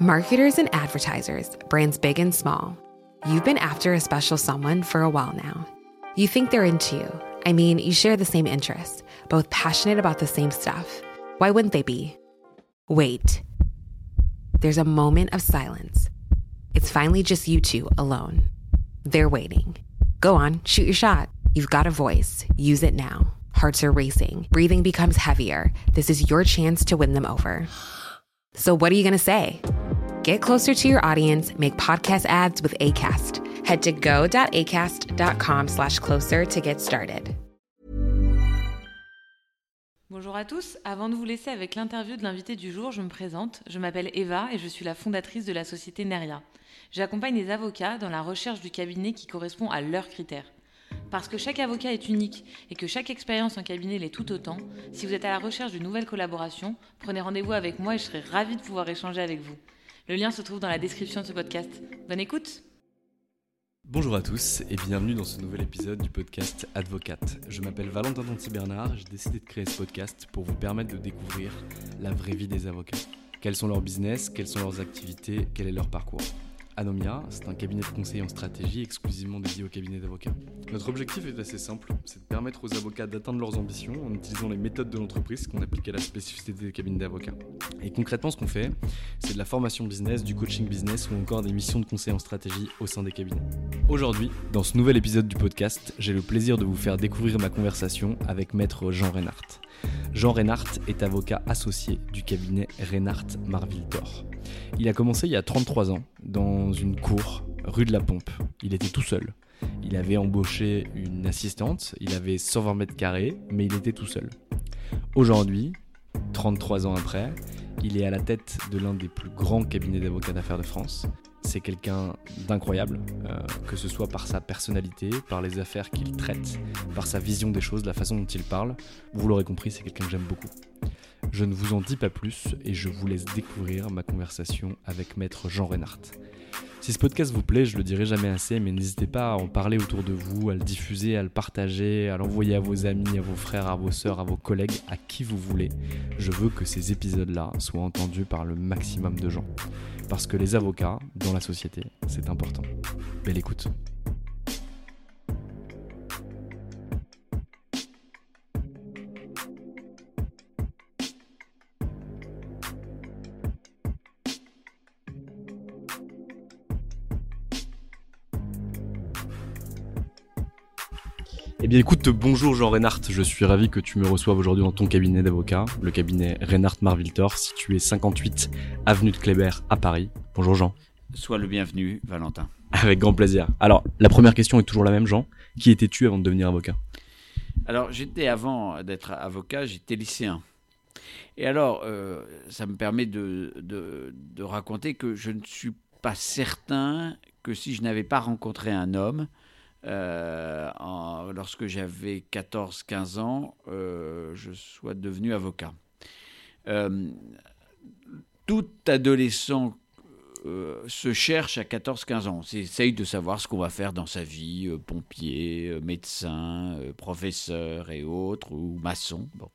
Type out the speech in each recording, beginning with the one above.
Marketers and advertisers, brands big and small. You've been after a special someone for a while now. You think they're into you. I mean, you share the same interests, both passionate about the same stuff. Why wouldn't they be? Wait. There's a moment of silence. It's finally just you two alone. They're waiting. Go on, shoot your shot. You've got a voice. Use it now. Hearts are racing. Breathing becomes heavier. This is your chance to win them over. So, what are you going say? Get closer to your audience, make podcast ads with ACAST. Head to go.acast.com slash closer to get started. Bonjour à tous, avant de vous laisser avec l'interview de l'invité du jour, je me présente. Je m'appelle Eva et je suis la fondatrice de la société Neria. J'accompagne les avocats dans la recherche du cabinet qui correspond à leurs critères. Parce que chaque avocat est unique et que chaque expérience en cabinet l'est tout autant, si vous êtes à la recherche d'une nouvelle collaboration, prenez rendez-vous avec moi et je serai ravie de pouvoir échanger avec vous. Le lien se trouve dans la description de ce podcast. Bonne écoute Bonjour à tous et bienvenue dans ce nouvel épisode du podcast Advocate. Je m'appelle Valentin Tonti Bernard j'ai décidé de créer ce podcast pour vous permettre de découvrir la vraie vie des avocats. Quels sont leurs business, quelles sont leurs activités, quel est leur parcours? Anomia, c'est un cabinet de conseil en stratégie exclusivement dédié aux cabinets d'avocats. Notre objectif est assez simple, c'est de permettre aux avocats d'atteindre leurs ambitions en utilisant les méthodes de l'entreprise qu'on applique à la spécificité des cabinets d'avocats. Et concrètement, ce qu'on fait, c'est de la formation business, du coaching business ou encore des missions de conseil en stratégie au sein des cabinets. Aujourd'hui, dans ce nouvel épisode du podcast, j'ai le plaisir de vous faire découvrir ma conversation avec maître Jean Reinhardt. Jean Reinhardt est avocat associé du cabinet Reinhardt Marville Thor. Il a commencé il y a 33 ans dans une cour rue de la Pompe. Il était tout seul. Il avait embauché une assistante, il avait 120 mètres carrés, mais il était tout seul. Aujourd'hui, 33 ans après, il est à la tête de l'un des plus grands cabinets d'avocats d'affaires de France. C'est quelqu'un d'incroyable, euh, que ce soit par sa personnalité, par les affaires qu'il traite, par sa vision des choses, la façon dont il parle. Vous l'aurez compris, c'est quelqu'un que j'aime beaucoup. Je ne vous en dis pas plus et je vous laisse découvrir ma conversation avec maître Jean Reinhardt. Si ce podcast vous plaît, je le dirai jamais assez, mais n'hésitez pas à en parler autour de vous, à le diffuser, à le partager, à l'envoyer à vos amis, à vos frères, à vos sœurs, à vos collègues, à qui vous voulez. Je veux que ces épisodes-là soient entendus par le maximum de gens. Parce que les avocats, dans la société, c'est important. Belle écoute. Eh bien écoute, bonjour Jean Reinhardt, je suis ravi que tu me reçoives aujourd'hui dans ton cabinet d'avocat, le cabinet Reinhardt Marviltor, situé 58 avenue de Kléber à Paris. Bonjour Jean. Sois le bienvenu, Valentin. Avec grand plaisir. Alors, la première question est toujours la même, Jean. Qui étais-tu avant de devenir avocat? Alors, j'étais avant d'être avocat, j'étais lycéen. Et alors, euh, ça me permet de, de, de, raconter que je ne suis pas certain que si je n'avais pas rencontré un homme, euh, lorsque j'avais 14-15 ans, euh, je sois devenu avocat. Euh, tout adolescent se cherche à 14-15 ans. On essaye de savoir ce qu'on va faire dans sa vie, pompier, médecin, professeur et autres, ou maçon. Bon.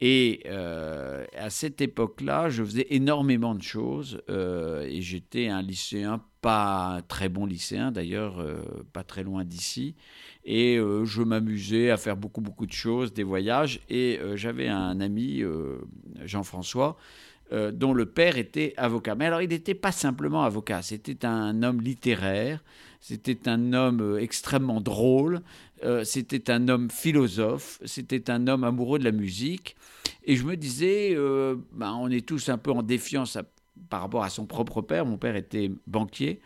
Et à cette époque-là, je faisais énormément de choses et j'étais un lycéen, pas très bon lycéen d'ailleurs, euh, pas très loin d'ici. Et je m'amusais à faire beaucoup, beaucoup de choses, des voyages. Et j'avais un ami, Jean-François, dont le père était avocat. Mais alors, il n'était pas simplement avocat, c'était un homme littéraire, c'était un homme extrêmement drôle, c'était un homme philosophe, c'était un homme amoureux de la musique. Et je me disais, euh, ben, on est tous un peu en défiance par rapport à son propre père. Mon père était banquier.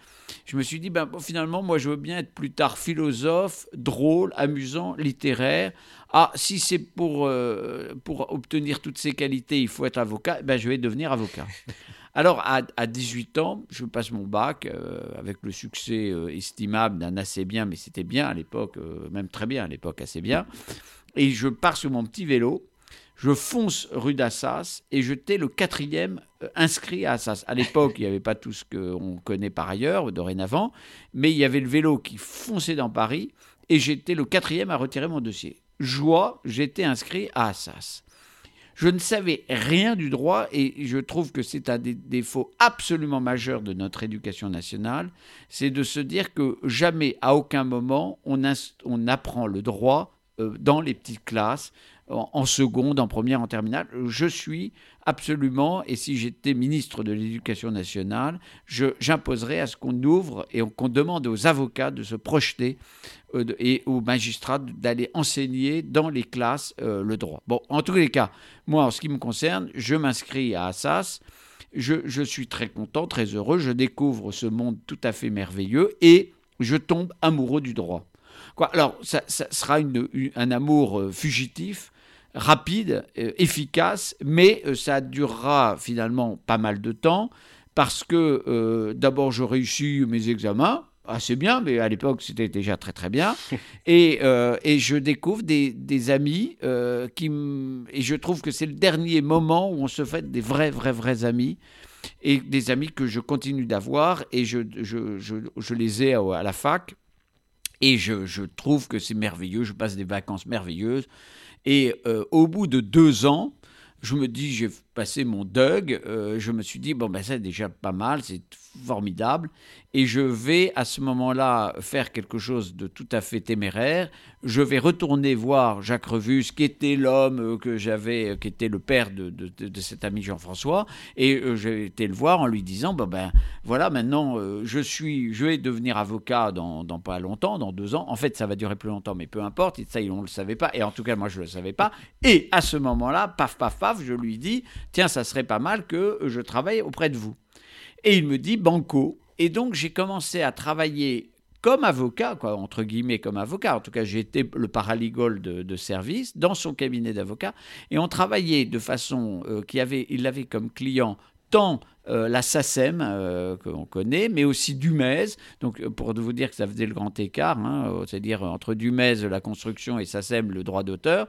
Je me suis dit, ben, finalement, moi, je veux bien être plus tard philosophe, drôle, amusant, littéraire. Ah, si c'est pour, euh, pour obtenir toutes ces qualités, il faut être avocat, ben, je vais devenir avocat. Alors, à, à 18 ans, je passe mon bac euh, avec le succès estimable d'un assez bien, mais c'était bien à l'époque, même très bien à l'époque, assez bien. Et je pars sur mon petit vélo je fonce rue d'Assas et j'étais le quatrième euh, inscrit à Assas. À l'époque, il n'y avait pas tout ce qu'on connaît par ailleurs, dorénavant, mais il y avait le vélo qui fonçait dans Paris et j'étais le quatrième à retirer mon dossier. Joie, j'étais inscrit à Assas. Je ne savais rien du droit et je trouve que c'est un des défauts absolument majeurs de notre éducation nationale, c'est de se dire que jamais, à aucun moment, on, on apprend le droit euh, dans les petites classes en, seconde, en première, en terminale. Je suis absolument, et si j'étais ministre de l'Éducation nationale, j'imposerais à ce qu'on ouvre et qu'on demande aux avocats de se projeter euh, et aux magistrats d'aller enseigner dans les classes euh, le droit. Bon, en tous les cas, moi, en ce qui me concerne, je m'inscris à Assas. Je, suis très content, très heureux. Je découvre ce monde tout à fait merveilleux et je tombe amoureux du droit. Alors, ça, sera un amour euh, fugitif rapide, euh, efficace, mais euh, ça durera finalement pas mal de temps parce que euh, d'abord je réussis mes examens, assez bien, mais à l'époque c'était déjà très très bien. Et, et je découvre des, des amis qui et je trouve que c'est le dernier moment où on se fait des vrais vrais vrais amis et des amis que je continue d'avoir et je, je, je, je, les ai à, la fac et je, je trouve que c'est merveilleux. Je passe des vacances merveilleuses. Et euh, au bout de deux ans, je me dis, j'ai mon Doug, euh, je me suis dit, bon, ben, c'est déjà pas mal, c'est formidable. Et je vais à ce moment-là faire quelque chose de tout à fait téméraire. Je vais retourner voir Jacques Revus, qui était l'homme euh, que j'avais, euh, qui était le père de, de, cet ami Jean-François. Et j'ai été le voir en lui disant, bon, ben voilà, maintenant, je, suis, je vais devenir avocat dans, dans, pas longtemps, dans deux ans. En fait, ça va durer plus longtemps, mais peu importe. Ça, on ne le savait pas. Et en tout cas, moi, je ne le savais pas. Et à ce moment-là, paf, paf, paf, je lui dis, tiens, ça serait pas mal que je travaille auprès de vous. Et il me dit banco. Et donc j'ai commencé à travailler comme avocat, quoi, entre guillemets comme avocat. En tout cas, j'étais le paraligol de, service dans son cabinet d'avocat. Et on travaillait de façon euh, qu'il avait, il comme client tant euh, la SACEM euh, qu'on connaît, mais aussi Dumez. Donc, pour vous dire que ça faisait le grand écart, hein, c'est-à-dire entre Dumez, la construction, et SACEM, le droit d'auteur.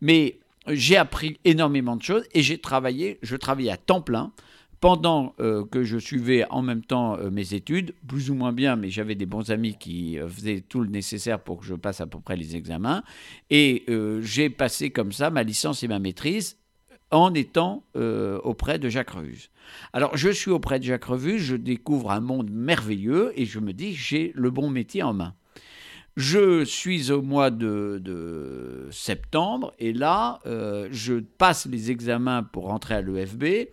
Mais j'ai appris énormément de choses et j'ai travaillé, je travaillais à temps plein pendant euh, que je suivais en même temps euh, mes études, plus ou moins bien, mais j'avais des bons amis qui euh, faisaient tout le nécessaire pour que je passe à peu près les examens. Et j'ai passé comme ça ma licence et ma maîtrise en étant auprès de Jacques Revus. Alors je suis auprès de Jacques Revus, je découvre un monde merveilleux et je me dis j'ai le bon métier en main. Je suis au mois de, septembre et là, euh, je passe les examens pour rentrer à l'EFB.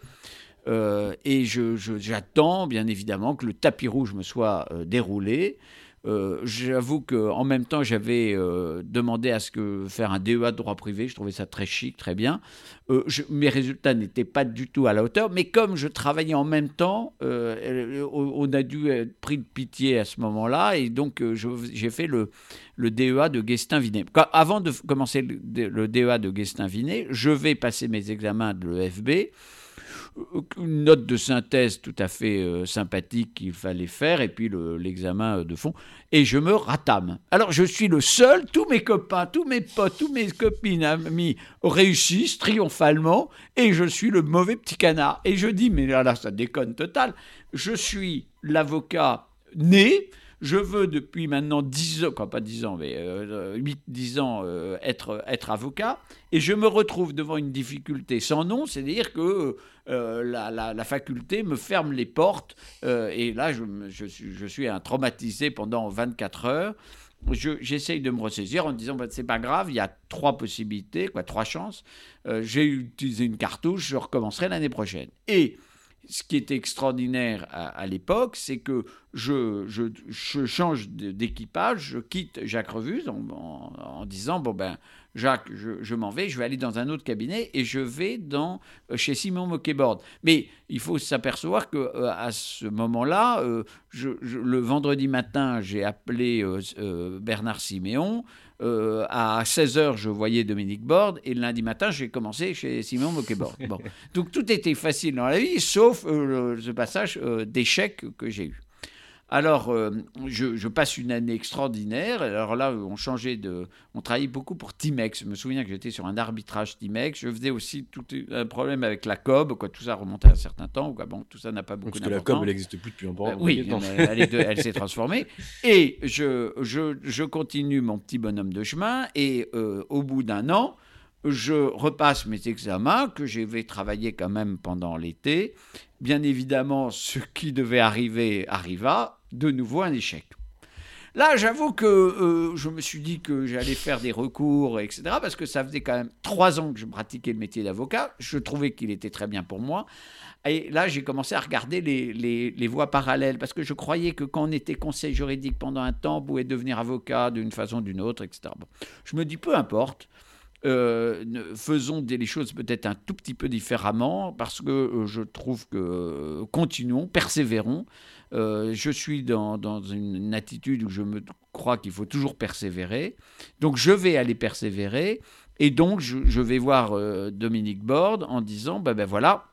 Euh, et j'attends bien évidemment que le tapis rouge me soit euh, déroulé. Euh, j'avoue qu'en même temps, j'avais euh, demandé à ce que faire un DEA de droit privé. Je trouvais ça très chic, très bien. Euh, mes résultats n'étaient pas du tout à la hauteur, mais comme je travaillais en même temps, on a dû être pris de pitié à ce moment-là, et donc j'ai fait le, le DEA de Guestin-Vinet. Avant de commencer le, le DEA de Guestin-Vinet, je vais passer mes examens de l'EFB. Une note de synthèse tout à fait euh, sympathique qu'il fallait faire, et puis l'examen de fond, et je me ratame. Alors je suis le seul, tous mes copains, tous mes potes, tous mes copines, amis réussissent triomphalement, et je suis le mauvais petit canard. Et je dis, mais là, là ça déconne total, je suis l'avocat né, je veux depuis maintenant 10 ans, quoi, pas 10 ans, mais 8-10 euh, ans euh, être, être avocat, et je me retrouve devant une difficulté sans nom, c'est-à-dire que euh, la, faculté me ferme les portes, et là je, suis, un traumatisé pendant 24 heures. J'essaye de me ressaisir en disant bah, c'est pas grave, il y a trois possibilités, quoi, trois chances. J'ai utilisé une cartouche, je recommencerai l'année prochaine. Et ce qui était extraordinaire à, l'époque, c'est que je, change d'équipage, je quitte Jacques Revuse en, disant bon ben Jacques, je, m'en vais, je vais aller dans un autre cabinet et je vais dans euh, chez Simon Moquet-Borde. Mais il faut s'apercevoir que euh, à ce moment-là, euh, le vendredi matin, j'ai appelé Bernard Siméon. Euh, à 16h, je voyais Dominique Borde, et le lundi matin, j'ai commencé chez Simon Moquet-Borde. Bon. Donc tout était facile dans la vie, sauf euh, ce passage euh, d'échec que j'ai eu. Alors, euh, je, passe une année extraordinaire. Alors là, on changeait de. On travaillait beaucoup pour Timex. Je me souviens que j'étais sur un arbitrage Timex. Je faisais aussi tout un problème avec la COB. Quoi, tout ça remontait à un certain temps. Quoi. Bon, tout ça n'a pas beaucoup. Parce que la COB, elle n'existe plus depuis un bon euh, Oui, elle, elle s'est transformée. Et je, je, je, continue mon petit bonhomme de chemin. Et euh, au bout d'un an, je repasse mes examens que je vais travailler quand même pendant l'été. Bien évidemment, ce qui devait arriver arriva de nouveau un échec. Là, j'avoue que euh, je me suis dit que j'allais faire des recours, etc., parce que ça faisait quand même trois ans que je pratiquais le métier d'avocat. Je trouvais qu'il était très bien pour moi. Et là, j'ai commencé à regarder les, voies parallèles, parce que je croyais que quand on était conseil juridique pendant un temps, on pouvait devenir avocat d'une façon ou d'une autre, etc. Je me dis, peu importe. Euh, faisons les choses peut-être un tout petit peu différemment parce que euh, je trouve que continuons, persévérons. Euh, je suis dans, une, attitude où je me crois qu'il faut toujours persévérer. Donc je vais aller persévérer. Et donc je, vais voir euh, Dominique Borde en disant, ben, ben voilà,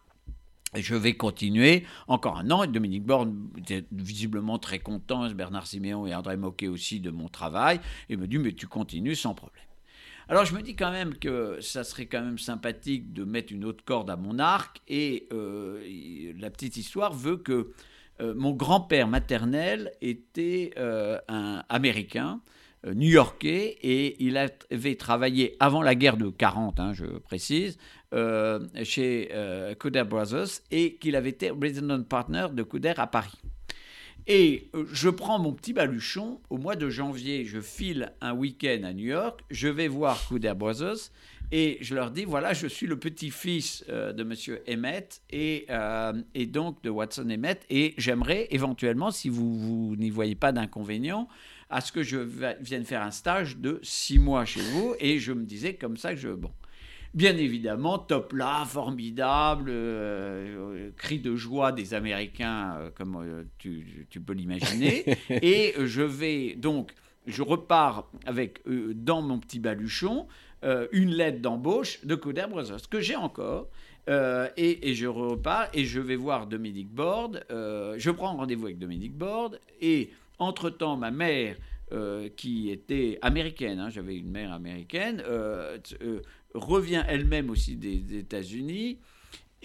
je vais continuer encore un an. Et Dominique Borde était visiblement très content, Bernard Siméon et André Moquet aussi, de mon travail. Et me dit, mais tu continues sans problème. Alors je me dis quand même que ça serait quand même sympathique de mettre une autre corde à mon arc. Et euh, la petite histoire veut que mon grand-père maternel était euh, un Américain, euh, new-yorkais, et il avait travaillé avant la guerre de 40, hein, je précise, chez Couder Brothers, et qu'il avait été resident partner de Couder à Paris. Et je prends mon petit baluchon, au mois de janvier, je file un week-end à New York, je vais voir Couder Brothers, et je leur dis, voilà, je suis le petit-fils euh, de Monsieur Emmett et, euh, et, donc de Watson Emmett, et j'aimerais éventuellement, si vous, vous n'y voyez pas d'inconvénient, à ce que je vienne faire un stage de six mois chez vous. Et je me disais comme ça que je... Bon. Bien évidemment, top là, formidable, euh, cri de joie des Américains, comme tu, tu, peux l'imaginer. et je vais donc, je repars avec dans mon petit baluchon euh, une lettre d'embauche de Couder Brothers, que j'ai encore. Euh, et, je repars et je vais voir Dominique Borde. Euh, je prends rendez-vous avec Dominique Borde. Et entre-temps, ma mère, qui était américaine, hein, j'avais une mère américaine, revient elle-même aussi des États-Unis.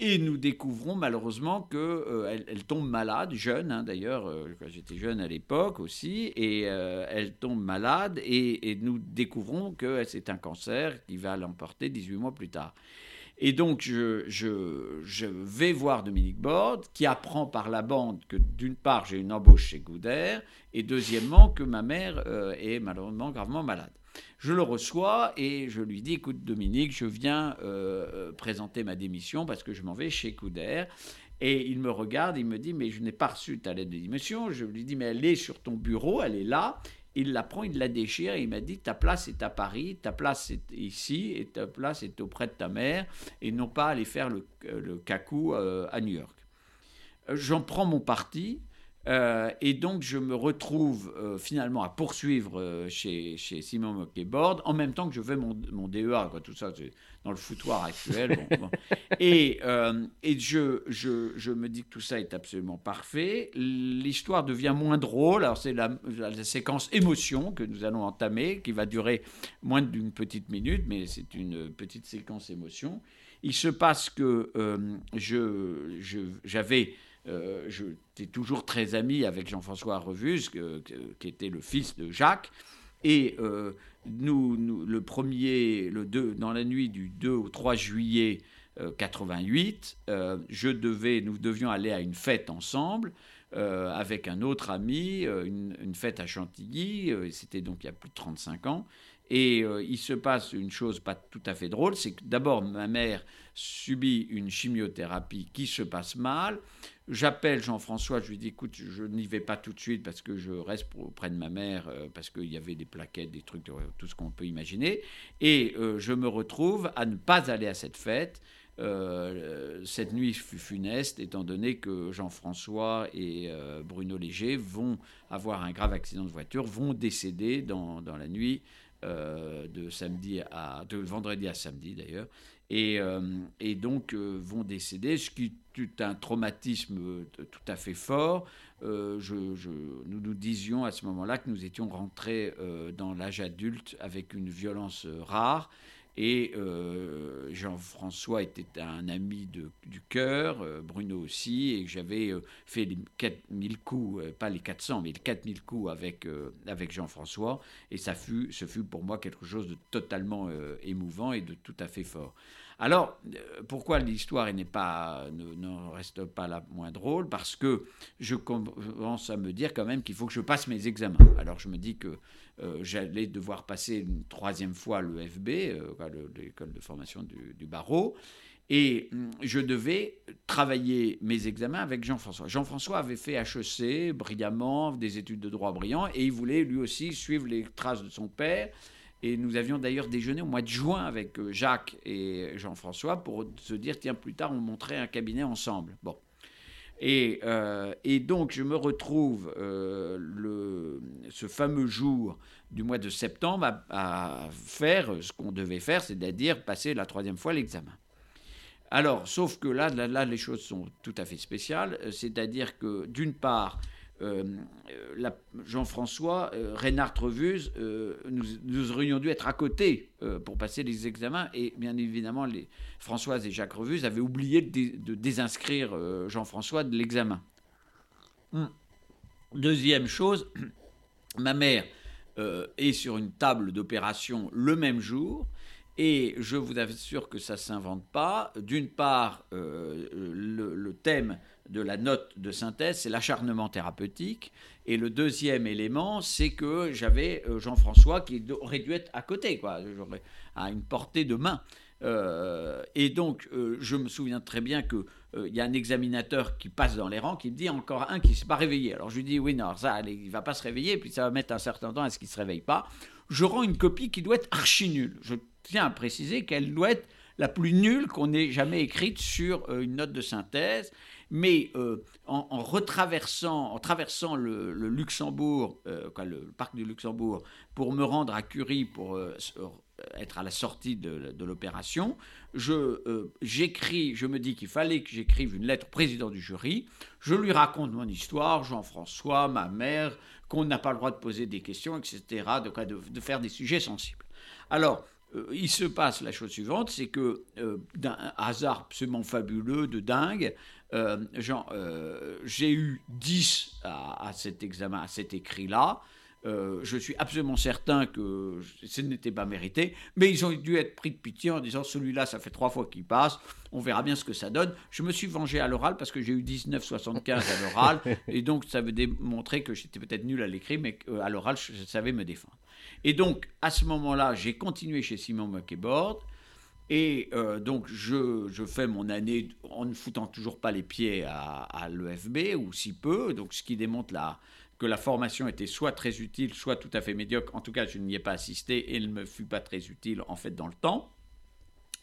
Et nous découvrons malheureusement qu'elle euh, tombe malade, jeune hein, d'ailleurs, euh, j'étais jeune à l'époque aussi, et euh, elle tombe malade, et, nous découvrons que c'est un cancer qui va l'emporter 18 mois plus tard. Et donc je, je, vais voir Dominique Borde, qui apprend par la bande que d'une part j'ai une embauche chez Gouder, et deuxièmement que ma mère est malheureusement gravement malade. Je le reçois et je lui dis, écoute Dominique, je viens euh, présenter ma démission parce que je m'en vais chez Couder. Et il me regarde, il me dit, mais je n'ai pas reçu ta lettre de démission. Je lui dis, mais elle est sur ton bureau, elle est là. Il la prend, il la déchire et il m'a dit, ta place est à Paris, ta place est ici et ta place est auprès de ta mère et non pas aller faire le, le cacou euh, à New York. J'en prends mon parti Euh, et donc, je me retrouve euh, finalement à poursuivre euh, chez, chez Simon Moquet-Bord en même temps que je fais mon, mon DEA, quoi, tout ça, c'est dans le foutoir actuel. bon, bon. Et, et je, je, je me dis que tout ça est absolument parfait. L'histoire devient moins drôle. Alors, c'est la, la séquence émotion que nous allons entamer, qui va durer moins d'une petite minute, mais c'est une petite séquence émotion. Il se passe que je, j'avais euh, J'étais toujours très ami avec Jean-François Revus, que- que- qui était le fils de Jacques. Et euh, nous, nous, le premier, le 2, dans la nuit du 2 au 3 juillet euh, 88, euh, je devais, nous devions aller à une fête ensemble avec un autre ami, une, fête à Chantilly. C'était donc il y a plus de 35 ans. Et euh, il se passe une chose pas tout à fait drôle, c'est que d'abord ma mère subit une chimiothérapie qui se passe mal. J'appelle Jean-François, je lui dis écoute, je n'y vais pas tout de suite parce que je reste auprès de ma mère, euh, parce qu'il y avait des plaquettes, des trucs, euh, tout ce qu'on peut imaginer. Et je me retrouve à ne pas aller à cette fête. Cette nuit fut funeste, étant donné que Jean-François et Bruno Léger vont avoir un grave accident de voiture, vont décéder dans, dans la nuit euh, de samedi à de vendredi à samedi d'ailleurs, et, euh, et donc euh, vont décéder, ce qui est un traumatisme tout à fait fort. Je- nous nous disions à ce moment-là que nous étions rentrés dans l'âge adulte avec une violence rare. Et euh, Jean-François était un ami du cœur, euh, Bruno aussi, et j'avais euh, fait les 4000 coups, pas les 400, mais les 4000 coups avec, avec Jean-François. Et ça fut, ce fut pour moi quelque chose de totalement émouvant et de tout à fait fort. Alors, pourquoi l'histoire n'est pas, ne, ne reste pas la moins drôle? Parce que je commence à me dire quand même qu'il faut que je passe mes examens. Alors, je me dis que j'allais devoir passer une troisième fois le FB, euh, l'école de formation du, barreau, et hum, je devais travailler mes examens avec Jean-François. Jean-François avait fait HEC brillamment, des études de droit brillant, et il voulait lui aussi suivre les traces de son père. Et nous avions d'ailleurs déjeuné au mois de juin avec euh, Jacques et Jean-François pour se dire, tiens, plus tard, on monterait un cabinet ensemble. Bon. Et, euh, et donc, je me retrouve euh, le, ce fameux jour du mois de septembre à, à faire ce qu'on devait faire, c'est-à-dire passer la troisième fois l'examen. Alors, sauf que là, là, là, les choses sont tout à fait spéciales, euh, c'est-à-dire que d'une part, Jean-François, euh, Reynard Trevuse, euh, nous, nous aurions dû être à côté euh, pour passer les examens. Et bien évidemment, les, Françoise et Jacques Revuse avaient oublié de, dé- de désinscrire euh, Jean-François de l'examen. Hum. Deuxième chose, ma mère euh, est sur une table d'opération le même jour. Et je vous assure que ça ne s'invente pas. D'une part, euh, le thème de la note de synthèse, c'est l'acharnement thérapeutique. Et le deuxième élément, c'est que j'avais euh, Jean-François qui aurait dû être à côté, quoi, à une portée de main. Euh, et donc, euh, je me souviens très bien que il y a un examinateur qui passe dans les rangs qui me dit encore un qui ne s'est pas réveillé. Alors je lui dis oui, non, ça, allez, il va pas se réveiller, puis ça va mettre un certain temps à ce qu'il se réveille pas. Je rends une copie qui doit être archi nulle. Je tiens à préciser qu'elle doit être la plus nulle qu'on ait jamais écrite sur une note de synthèse. Mais euh, en, retraversant, en traversant le, Luxembourg, euh, le parc du Luxembourg, pour me rendre à Curie pour euh, être à la sortie de, l'opération, je j'écris, je me dis qu'il fallait que j'écrive une lettre au président du jury. Je lui raconte mon histoire, Jean-François, ma mère, qu'on n'a pas le droit de poser des questions, etc., de, faire des sujets sensibles. Alors, il se passe la chose suivante, c'est que d'un hasard absolument fabuleux, de dingue, j'ai eu 10 à, à cet examen, à cet écrit-là. Euh, je suis absolument certain que ce n'était pas mérité, mais ils ont dû être pris de pitié en disant celui-là, ça fait trois fois qu'il passe, on verra bien ce que ça donne. Je me suis vengé à l'oral parce que j'ai eu 19,75 à l'oral, et donc ça veut démontrer que j'étais peut-être nul à l'écrit, mais qu'à l'oral, je, savais me défendre. Et donc, à ce moment-là, j'ai continué chez Simon Muckebord. Et euh, donc, je, je fais mon année en ne foutant toujours pas les pieds à, l'EFB, ou si peu, donc ce qui démontre la, que la formation était soit très utile, soit tout à fait médiocre. En tout cas, je n'y ai pas assisté et elle ne me fut pas très utile, en fait, dans le temps.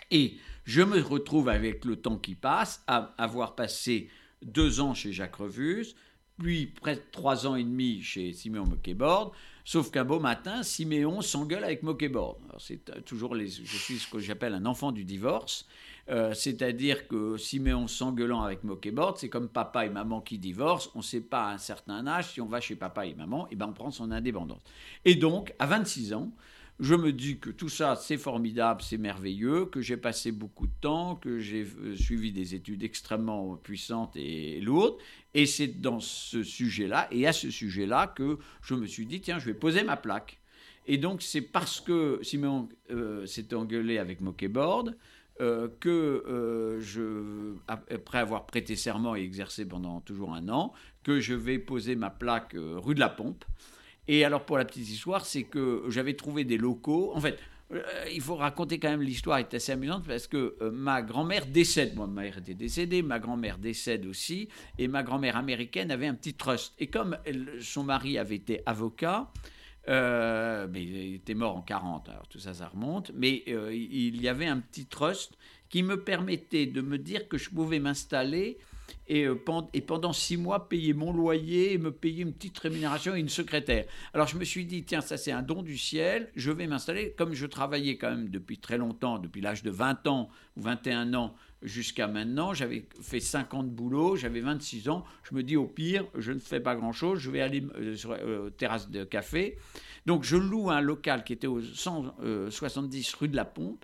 Et je me retrouve avec le temps qui passe à avoir passé deux ans chez Jacques Revus, depuis presque trois ans et demi chez Siméon Moquet-Borde, sauf qu'un beau matin, Siméon s'engueule avec Moquet-Borde. C'est toujours les, je suis ce que j'appelle un enfant du divorce, euh, c'est-à-dire que Siméon s'engueulant avec Moquet-Borde, c'est comme papa et maman qui divorcent, on ne sait pas à un certain âge, si on va chez papa et maman, et ben on prend son indépendance. Et donc, à 26 ans, je me dis que tout ça, c'est formidable, c'est merveilleux, que j'ai passé beaucoup de temps, que j'ai euh, suivi des études extrêmement puissantes et lourdes. Et c'est dans ce sujet-là, et à ce sujet-là, que je me suis dit, tiens, je vais poser ma plaque. Et donc, c'est parce que Simon euh, s'est engueulé avec Moquet-Borde euh, que je, après avoir prêté serment et exercé pendant toujours un an, que je vais poser ma plaque rue de la Pompe. Et alors, pour la petite histoire, c'est que j'avais trouvé des locaux. En fait, euh, il faut raconter quand même l'histoire est assez amusante parce que euh, ma grand-mère décède. Moi, ma mère était décédée, ma grand-mère décède aussi, et ma grand-mère américaine avait un petit trust. Et comme son mari avait été avocat, euh, mais il était mort en 40, alors tout ça, ça remonte, mais il y avait un petit trust qui me permettait de me dire que je pouvais m'installer et, euh, et, pendant six mois payer mon loyer et me payer une petite rémunération et une secrétaire. Alors je me suis dit, tiens, ça c'est un don du ciel, je vais m'installer. Comme je travaillais quand même depuis très longtemps, depuis l'âge de 20 ans ou 21 ans jusqu'à maintenant, j'avais fait 50 boulots, j'avais 26 ans, je me dis au pire, je ne fais pas grand-chose, je vais aller euh, sur euh, terrasse de café. Donc je loue un local qui était au 170 rue de la Pompe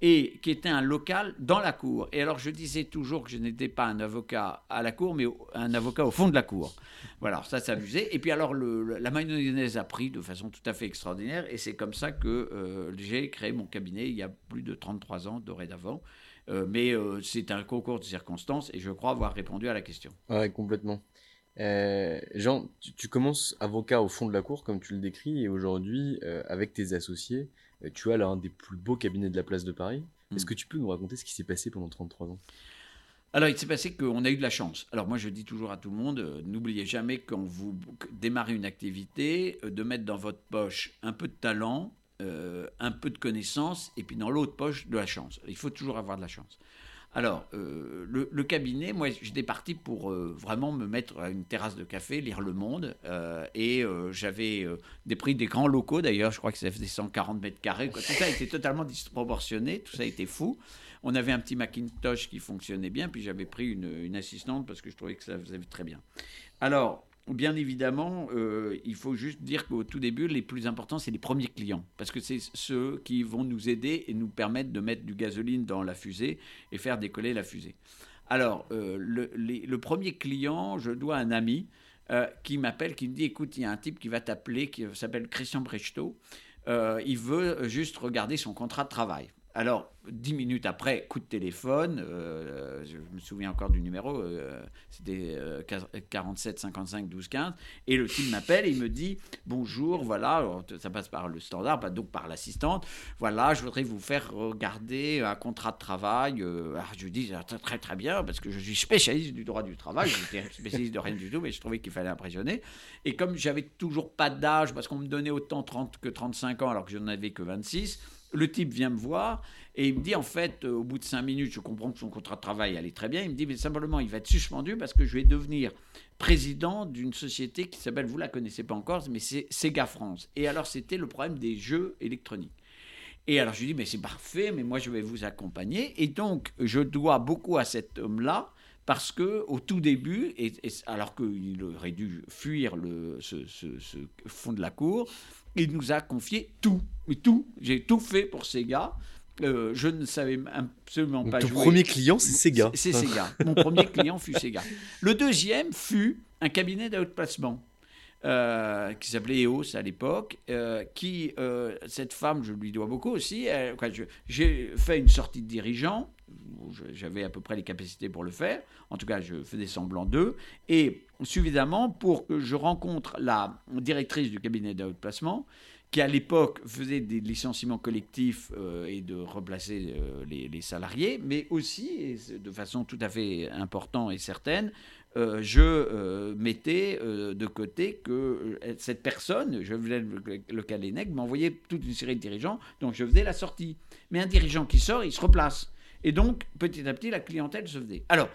et qui était un local dans la cour. Et alors je disais toujours que je n'étais pas un avocat à la cour, mais un avocat au fond de la cour. Voilà, ça s'amusait. Et puis alors la mayonnaise a pris de façon tout à fait extraordinaire, et c'est comme ça que euh, j'ai créé mon cabinet il y a plus de 33 ans dorénavant. Euh, mais euh, c'est un concours de circonstances, et je crois avoir répondu à la question. Oui, complètement. Jean, tu, commences avocat au fond de la cour, comme tu le décris, et aujourd'hui, avec tes associés, euh, tu as l'un des plus beaux cabinets de la place de Paris. Est-ce hmm. que tu peux nous raconter ce qui s'est passé pendant 33 ans? Alors, il s'est passé qu'on a eu de la chance. Alors, moi, je dis toujours à tout le monde, euh, n'oubliez jamais quand vous démarrez une activité, euh, de mettre dans votre poche un peu de talent, un peu de connaissance, et puis dans l'autre poche, de la chance. Il faut toujours avoir de la chance. Alors, euh, le, cabinet, moi, j'étais parti pour euh, vraiment me mettre à une terrasse de café, lire Le Monde, euh, et j'avais des prix des grands locaux, d'ailleurs, je crois que ça faisait 140 mètres carrés, tout ça était totalement disproportionné, tout ça était fou. On avait un petit Macintosh qui fonctionnait bien, puis j'avais pris une, une assistante parce que je trouvais que ça faisait très bien. Alors, Bien évidemment, euh, il faut juste dire qu'au tout début, les plus importants, c'est les premiers clients, parce que c'est ceux qui vont nous aider et nous permettre de mettre du gasoline dans la fusée et faire décoller la fusée. Alors, euh, le, premier client, je dois un ami euh, qui m'appelle, qui me dit, écoute, il y a un type qui va t'appeler, qui s'appelle Christian Brechtot, il veut juste regarder son contrat de travail. Alors, dix minutes après, coup de téléphone, euh, je me souviens encore du numéro, euh, c'était 47 55 12 15, et le type m'appelle et il me dit bonjour, voilà, ça passe par le standard, donc par l'assistante, voilà, je voudrais vous faire regarder un contrat de travail. Euh, alors je lui dis ah, très très bien parce que je suis spécialiste du droit du travail, je n'étais spécialiste de rien du tout, mais je trouvais qu'il fallait impressionner. Et comme j'avais toujours pas d'âge parce qu'on me donnait autant 30 que 35 ans alors que je n'en avais que 26 le type vient me voir et il me dit en fait, euh, au bout de cinq minutes, je comprends que son contrat de travail allait très bien. Il me dit mais simplement, il va être suspendu parce que je vais devenir président d'une société qui s'appelle, vous la connaissez pas encore, mais c'est Sega France. Et alors c'était le problème des jeux électroniques. Et alors je lui dis mais c'est parfait, mais moi je vais vous accompagner. Et donc je dois beaucoup à cet homme-là parce que au tout début, et, alors qu'il aurait dû fuir le, ce, fond de la cour, il nous a confié tout, mais tout. J'ai tout fait pour Sega. Euh, je ne savais absolument pas jouer. Ton premier client, c'est Sega. C'est Sega. Mon premier client fut Sega. Le deuxième fut un cabinet d'outplacement. Euh, qui s'appelait EOS à l'époque, euh, qui, cette femme, je lui dois beaucoup aussi, j'ai fait une sortie de dirigeant, j'avais à peu près les capacités pour le faire, en tout cas je faisais semblant d'eux, et suffisamment pour que je rencontre la directrice du cabinet d'outplacement, qui à l'époque faisait des licenciements collectifs euh, et de replacer euh, les, salariés, mais aussi, de façon tout à fait importante et certaine, euh, je mettais de côté que cette personne, je faisais le, le m'envoyait toute une série de dirigeants, donc je faisais la sortie. Mais un dirigeant qui sort, il se replace. Et donc, petit à petit, la clientèle se faisait. Alors,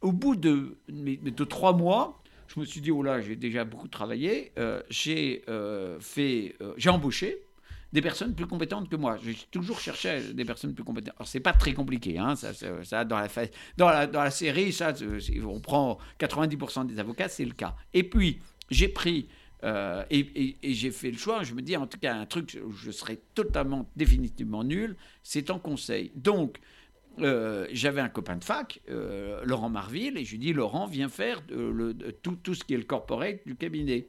au bout de trois mois, je me suis dit, oh là, j'ai déjà beaucoup travaillé. Euh, j'ai fait, j'ai embauché des personnes plus compétentes que moi. J'ai toujours cherché des personnes plus compétentes. Alors, c'est pas très compliqué, hein, ça, dans, la, dans, la, série, ça, on prend 90% des avocats, c'est le cas. Et puis, j'ai pris euh, et, j'ai fait le choix, je me dis en tout cas un truc où je serais totalement, définitivement nul, c'est en conseil. Donc, euh, j'avais un copain de fac, euh, Laurent Marville, et je lui dis Laurent, viens faire le, tout, ce qui est le corporate du cabinet.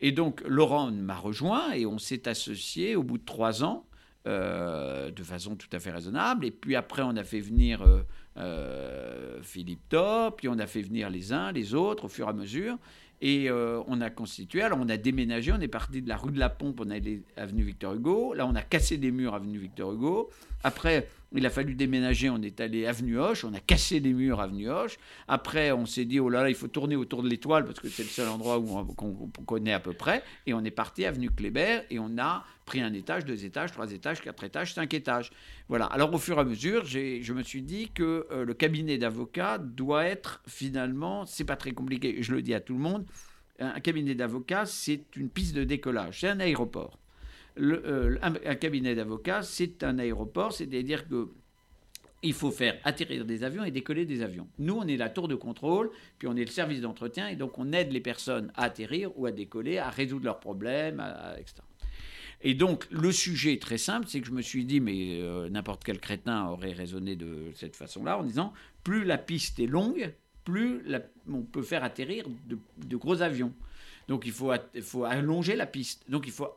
Et donc Laurent m'a rejoint et on s'est associé au bout de trois ans de façon tout à fait raisonnable. Et puis après, on a fait venir Philippe Top, puis on a fait venir les uns, les autres au fur et à mesure. Et euh, on a constitué, alors on a déménagé, on est parti de la rue de la Pompe, on est allé avenue Victor Hugo. Là, on a cassé des murs avenue Victor Hugo. Après, il a fallu déménager, on est allé avenue Hoche, on a cassé des murs avenue Hoche. Après, on s'est dit, oh là là, il faut tourner autour de l'étoile parce que c'est le seul endroit qu'on connaît à peu près. Et on est parti avenue Kléber et on a pris un étage, deux étages, trois étages, quatre étages, cinq étages. Voilà. Alors, au fur et à mesure, je me suis dit que euh, le cabinet d'avocat doit être finalement, c'est pas très compliqué, je le dis à tout le monde, un cabinet d'avocat, c'est une piste de décollage, c'est un aéroport. Euh, un, cabinet d'avocat, c'est un aéroport, c'est-à-dire que il faut faire atterrir des avions et décoller des avions. Nous, on est la tour de contrôle, puis on est le service d'entretien, et donc on aide les personnes à atterrir ou à décoller, à résoudre leurs problèmes, etc. Et donc, le sujet très simple, c'est que je me suis dit, mais euh, n'importe quel crétin aurait raisonné de cette façon-là, en disant, plus la piste est longue, plus on peut faire atterrir de, gros avions. Donc, il faut, faut allonger la piste. Donc, il faut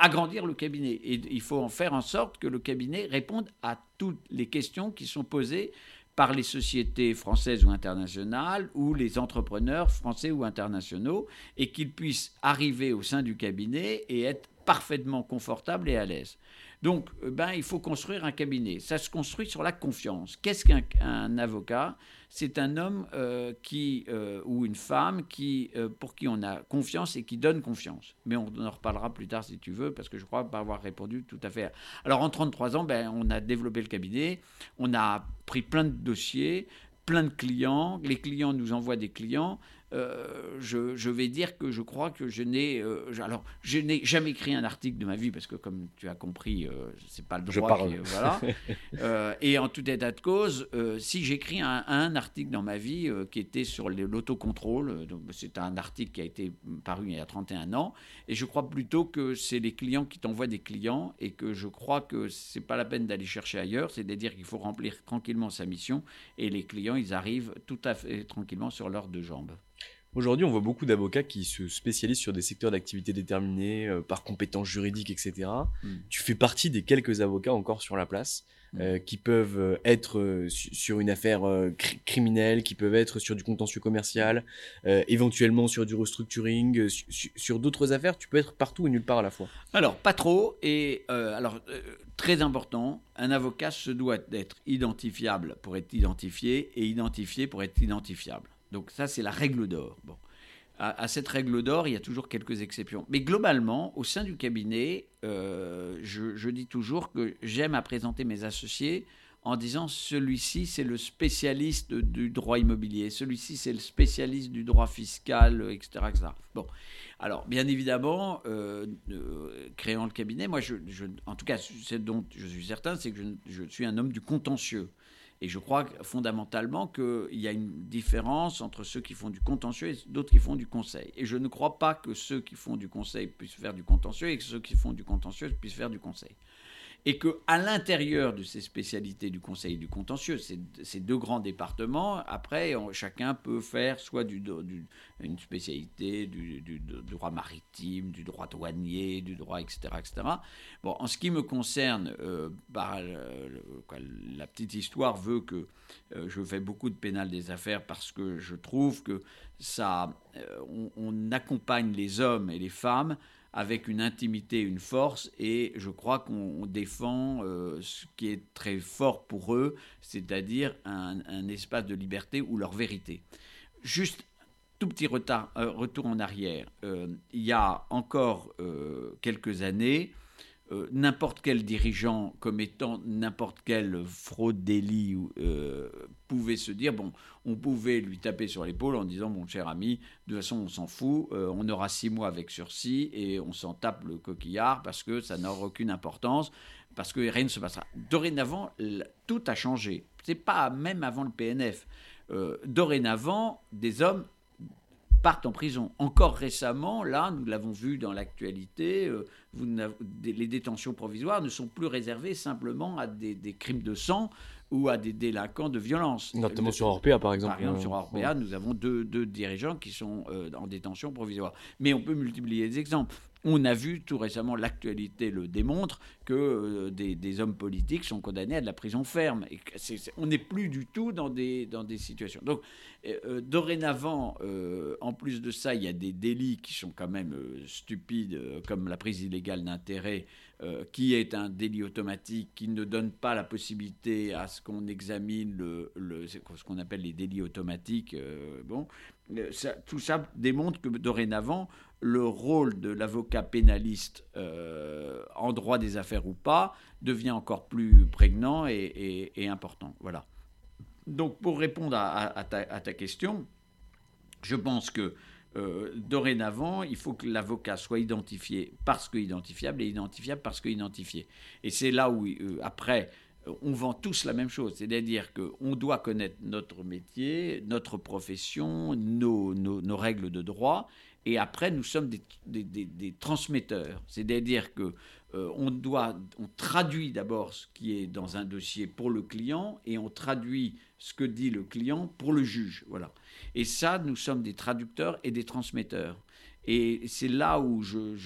agrandir le cabinet. Et il faut en faire en sorte que le cabinet réponde à toutes les questions qui sont posées par les sociétés françaises ou internationales ou les entrepreneurs français ou internationaux et qu'ils puissent arriver au sein du cabinet et être parfaitement confortables et à l'aise. Donc, euh, ben, il faut construire un cabinet. Ça se construit sur la confiance. Qu'est-ce qu'un avocat? C'est un homme euh, qui, euh, ou une femme qui, pour qui on a confiance et qui donne confiance. Mais on en reparlera plus tard si tu veux, parce que je crois pas avoir répondu tout à fait. Alors, en 33 ans, ben, on a développé le cabinet, on a pris plein de dossiers, plein de clients. Les clients nous envoient des clients. Euh, je, vais dire que je crois que je n'ai euh, alors je n'ai jamais écrit un article de ma vie parce que comme tu as compris euh, c'est pas le droit voilà. Et en tout état de cause si j'écris un, un, article dans ma vie qui était sur l'autocontrôle c'est un article qui a été paru il y a 31 ans et je crois plutôt que c'est les clients qui t'envoient des clients et que je crois que c'est pas la peine d'aller chercher ailleurs c'est à dire qu'il faut remplir tranquillement sa mission et les clients ils arrivent tout à fait tranquillement sur leurs deux jambes Aujourd'hui, on voit beaucoup d'avocats qui se spécialisent sur des secteurs d'activité déterminés, euh, par compétences juridiques, etc. Hmm. Tu fais partie des quelques avocats encore sur la place, hmm. euh, qui peuvent euh, être sur une affaire criminelle, qui peuvent être sur du contentieux commercial, éventuellement sur du restructuring, sur d'autres affaires. Tu peux être partout et nulle part à la fois. Alors, pas trop. Et alors, très important, un avocat se doit d'être identifiable pour être identifié et identifié pour être identifiable. Donc ça, c'est la règle d'or. Bon. À, cette règle d'or, il y a toujours quelques exceptions. Mais globalement, au sein du cabinet, euh, je, dis toujours que j'aime à présenter mes associés en disant celui-ci c'est le spécialiste du droit immobilier, celui-ci c'est le spécialiste du droit fiscal, etc. Bon, alors bien évidemment, euh, euh, créant le cabinet, moi, je, en tout cas, ce dont je suis certain, c'est que je, suis un homme du contentieux. Et je crois fondamentalement qu'il y a une différence entre ceux qui font du contentieux et d'autres qui font du conseil. Et je ne crois pas que ceux qui font du conseil puissent faire du contentieux et que ceux qui font du contentieux puissent faire du conseil et qu'à l'intérieur de ces spécialités du conseil du contentieux, ces, deux grands départements, après, chacun peut faire soit une spécialité du, droit maritime, du droit douanier, du droit, etc. etc. Bon, en ce qui me concerne, euh, bah, la petite histoire veut que euh, je fais beaucoup de pénal des affaires parce que je trouve que ça, euh, on accompagne les hommes et les femmes avec une intimité, une force, et je crois qu'on défend euh, ce qui est très fort pour eux, c'est-à-dire un, espace de liberté ou leur vérité. Juste tout petit retard, euh, retour en arrière. Euh, il y a encore quelques années, euh, n'importe quel dirigeant commettant n'importe quelle fraude, délit, euh, pouvait se dire, bon, on pouvait lui taper sur l'épaule en disant, mon cher ami, de toute façon, on s'en fout, euh, on aura six mois avec sursis et on s'en tape le coquillard parce que ça n'aura aucune importance, parce que rien ne se passera. Dorénavant, tout a changé. C'est pas même avant le PNF. dorénavant, des hommes partent en prison. Encore récemment, là, nous l'avons vu dans l'actualité, euh, les détentions provisoires ne sont plus réservées simplement à des, crimes de sang ou à des délinquants de violence. Notamment sur Orpea, par exemple. Par exemple, sur Orpea, nous avons deux, dirigeants qui sont euh, en détention provisoire. Mais on peut multiplier les exemples. On a vu tout récemment, l'actualité le démontre, que euh, des, hommes politiques sont condamnés à de la prison ferme. Et on n'est plus du tout dans des, dans des situations. Donc, euh, euh, dorénavant, en plus de ça, il y a des délits qui sont quand même stupides, comme la prise illégale d'intérêt, qui est un délit automatique, qui ne donne pas la possibilité à ce qu'on examine le, ce qu'on appelle les délits automatiques. bon, tout ça démontre que dorénavant, le rôle de l'avocat pénaliste euh, en droit des affaires ou pas devient encore plus prégnant et, important. Voilà. Donc pour répondre à, ta, question, je pense que euh, dorénavant, il faut que l'avocat soit identifié parce que identifiable et identifiable parce que identifié. Et c'est là où, euh, après, on vend tous la même chose, c'est-à-dire qu'on doit connaître notre métier, notre profession, nos, nos règles de droit, et après, nous sommes des, transmetteurs. C'est-à-dire que euh, on doit, on traduit d'abord ce qui est dans un dossier pour le client et on traduit ce que dit le client pour le juge. Voilà. Et ça, nous sommes des traducteurs et des transmetteurs. Et c'est là où je,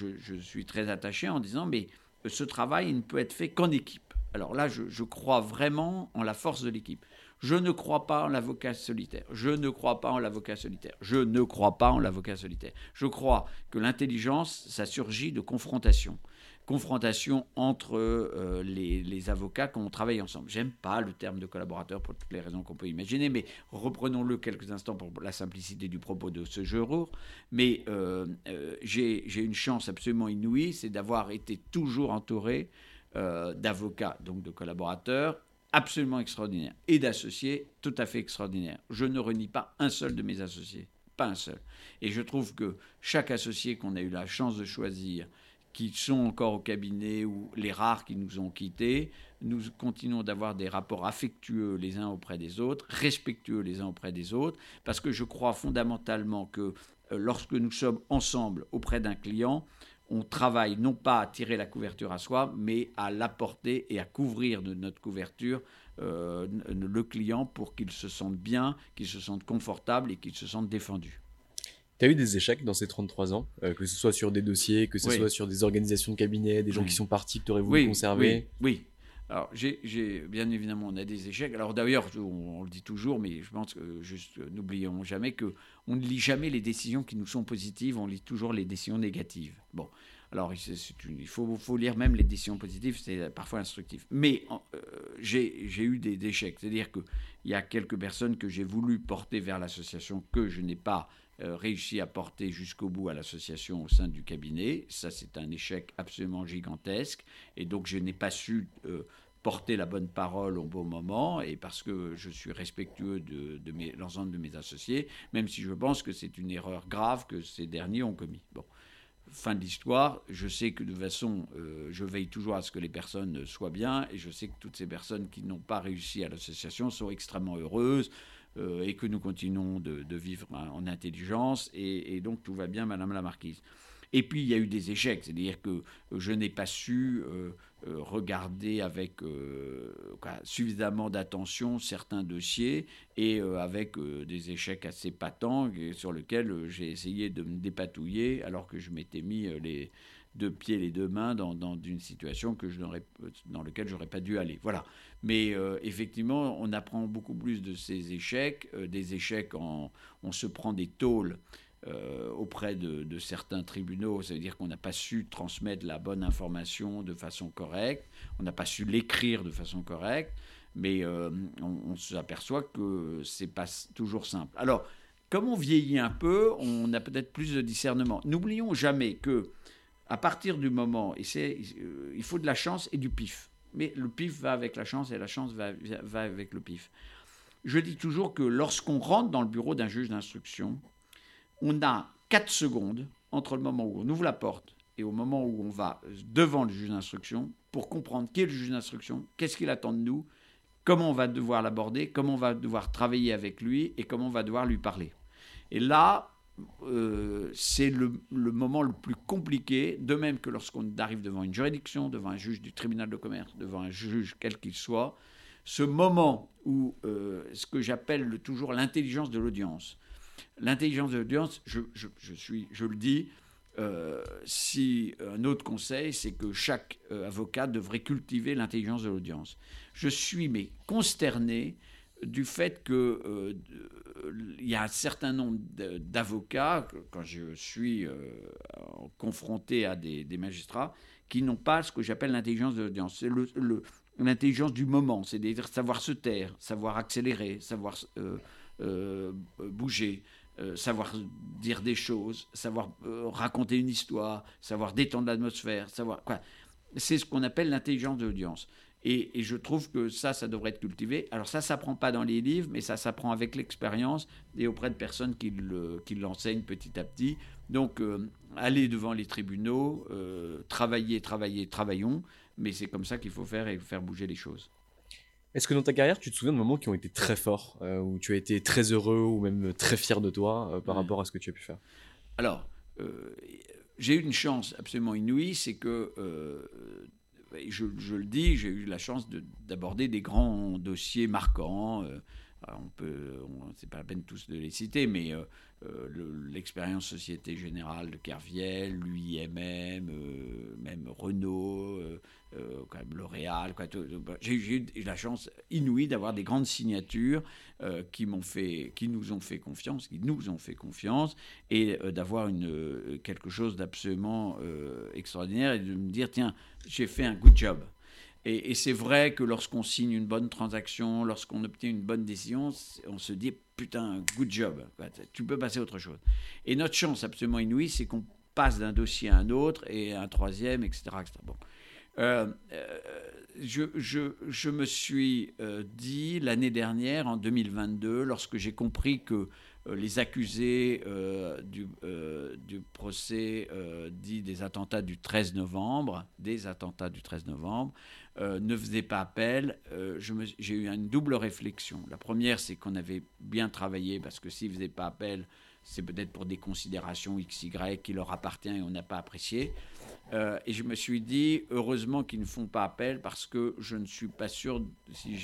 suis très attaché en disant, mais ce travail ne peut être fait qu'en équipe. Alors là, je crois vraiment en la force de l'équipe. Je ne crois pas en l'avocat solitaire. Je ne crois pas en l'avocat solitaire. Je ne crois pas en l'avocat solitaire. Je crois que l'intelligence, ça surgit de confrontation. Confrontation entre euh, les, avocats quand on travaille ensemble. J'aime pas le terme de collaborateur pour toutes les raisons qu'on peut imaginer, mais reprenons-le quelques instants pour la simplicité du propos de ce jour. Mais euh, euh, j'ai une chance absolument inouïe, c'est d'avoir été toujours entouré d'avocats, donc de collaborateurs, absolument extraordinaire et d'associés tout à fait extraordinaires. Je ne renie pas un seul de mes associés, pas un seul. Et je trouve que chaque associé qu'on a eu la chance de choisir, qui sont encore au cabinet ou les rares qui nous ont quittés, nous continuons d'avoir des rapports affectueux les uns auprès des autres, respectueux les uns auprès des autres, parce que je crois fondamentalement que euh, lorsque nous sommes ensemble auprès d'un client, on travaille non pas à tirer la couverture à soi, mais à l'apporter et à couvrir de notre couverture euh, le client pour qu'il se sente bien, qu'il se sente confortable et qu'il se sente défendu. Tu as eu des échecs dans ces 33 ans, euh, que ce soit sur des dossiers, que ce soit sur des organisations de cabinet, des gens qui sont partis que tu aurais voulu conserver Oui, alors, j'ai, bien évidemment, on a des échecs. Alors, d'ailleurs, on, le dit toujours, mais je pense que juste, n'oublions jamais que on ne lit jamais les décisions qui nous sont positives, on lit toujours les décisions négatives. Bon, alors, il faut, lire même les décisions positives, c'est parfois instructif. Mais euh, j'ai, eu des, échecs. C'est-à-dire qu'il y a quelques personnes que j'ai voulu porter vers l'association que je n'ai pas euh, réussi à porter jusqu'au bout à l'association au sein du cabinet. Ça, c'est un échec absolument gigantesque. Et donc, je n'ai pas su euh, porter la bonne parole au bon moment, et parce que je suis respectueux de, de l'ensemble de mes associés, même si je pense que c'est une erreur grave que ces derniers ont commis. Bon. Fin de l'histoire, je sais que de toute façon, euh, je veille toujours à ce que les personnes soient bien, et je sais que toutes ces personnes qui n'ont pas réussi à l'association sont extrêmement heureuses, euh, et que nous continuons de, vivre en intelligence. Et, donc tout va bien, Madame la Marquise. Et puis il y a eu des échecs, c'est-à-dire que je n'ai pas su euh, euh, regarder avec suffisamment d'attention certains dossiers et avec des échecs assez patents sur lesquels j'ai essayé de me dépatouiller alors que je m'étais mis les deux pieds les deux mains dans, une situation que je dans laquelle j'aurais pas dû aller. Voilà. Mais euh, effectivement, on apprend beaucoup plus de ces échecs, euh, des échecs en, on se prend des tôles euh, auprès de, certains tribunaux, c'est-à-dire qu'on n'a pas su transmettre la bonne information de façon correcte, on n'a pas su l'écrire de façon correcte, mais on, on s'aperçoit que c'est pas toujours simple. Alors, comme on vieillit un peu, on a peut-être plus de discernement. N'oublions jamais que à partir du moment, euh, il faut de la chance et du pif. Mais le pif va avec la chance et la chance va, va avec le pif. Je dis toujours que lorsqu'on rentre dans le bureau d'un juge d'instruction, on a 4 secondes entre le moment où on ouvre la porte et au moment où on va devant le juge d'instruction pour comprendre qui est le juge d'instruction, qu'est-ce qu'il attend de nous, comment on va devoir l'aborder, comment on va devoir travailler avec lui et comment on va devoir lui parler. Et là, euh, c'est le, moment le plus compliqué, de même que lorsqu'on arrive devant une juridiction, devant un juge du tribunal de commerce, devant un juge quel qu'il soit, ce moment où euh, ce que j'appelle toujours l'intelligence de l'audience. L'intelligence de l'audience, je, suis, je le dis, euh, si un autre conseil, c'est que chaque avocat devrait cultiver l'intelligence de l'audience. Je suis mais consterné du fait qu'il euh, y a un certain nombre d'avocats, quand je suis euh, confronté à des, magistrats, qui n'ont pas ce que j'appelle l'intelligence de l'audience. C'est l'intelligence du moment, c'est-à-dire savoir se taire, savoir accélérer, savoir euh, bouger, savoir dire des choses, savoir raconter une histoire, savoir détendre l'atmosphère, savoir quoi. C'est ce qu'on appelle l'intelligence de l'audience. Et, je trouve que ça, ça devrait être cultivé. Alors ça, ça s'apprend pas dans les livres, mais ça s'apprend avec l'expérience et auprès de personnes qui, l'enseignent petit à petit. Donc, euh, aller devant les tribunaux, euh, travailler, travailler, travaillons, mais c'est comme ça qu'il faut faire et faire bouger les choses. Est-ce que dans ta carrière, tu te souviens de moments qui ont été très forts, euh, où tu as été très heureux ou même très fier de toi par rapport à ce que tu as pu faire? Alors, j'ai eu une chance absolument inouïe, c'est que je, le dis, j'ai eu la chance d'aborder des grands dossiers marquants. Euh, on peut, c'est pas la peine tous de les citer, mais euh, euh, l'expérience Société Générale de Kerviel, l'UIMM, même Renault, quand même L'Oréal. Bah, j'ai eu la chance inouïe d'avoir des grandes signatures qui m'ont fait, qui nous ont fait confiance, qui nous ont fait confiance, et d'avoir une quelque chose d'absolument extraordinaire et de me dire tiens j'ai fait un good job. Et, c'est vrai que lorsqu'on signe une bonne transaction, lorsqu'on obtient une bonne décision, on se dit putain, good job, tu peux passer à autre chose. Et notre chance absolument inouïe, c'est qu'on passe d'un dossier à un autre et un troisième, etc. Bon. Euh, euh, je, je, je, me suis euh, dit l'année dernière, en 2022, lorsque j'ai compris que les accusés du, du, procès dit des attentats du 13 novembre, des attentats du 13 novembre, ne faisaient pas appel. j'ai eu une double réflexion. La première, c'est qu'on avait bien travaillé parce que s'ils ne faisaient pas appel, c'est peut-être pour des considérations XY qui leur appartient et on n'a pas apprécié. et je me suis dit, heureusement qu'ils ne font pas appel parce que je ne suis pas sûr si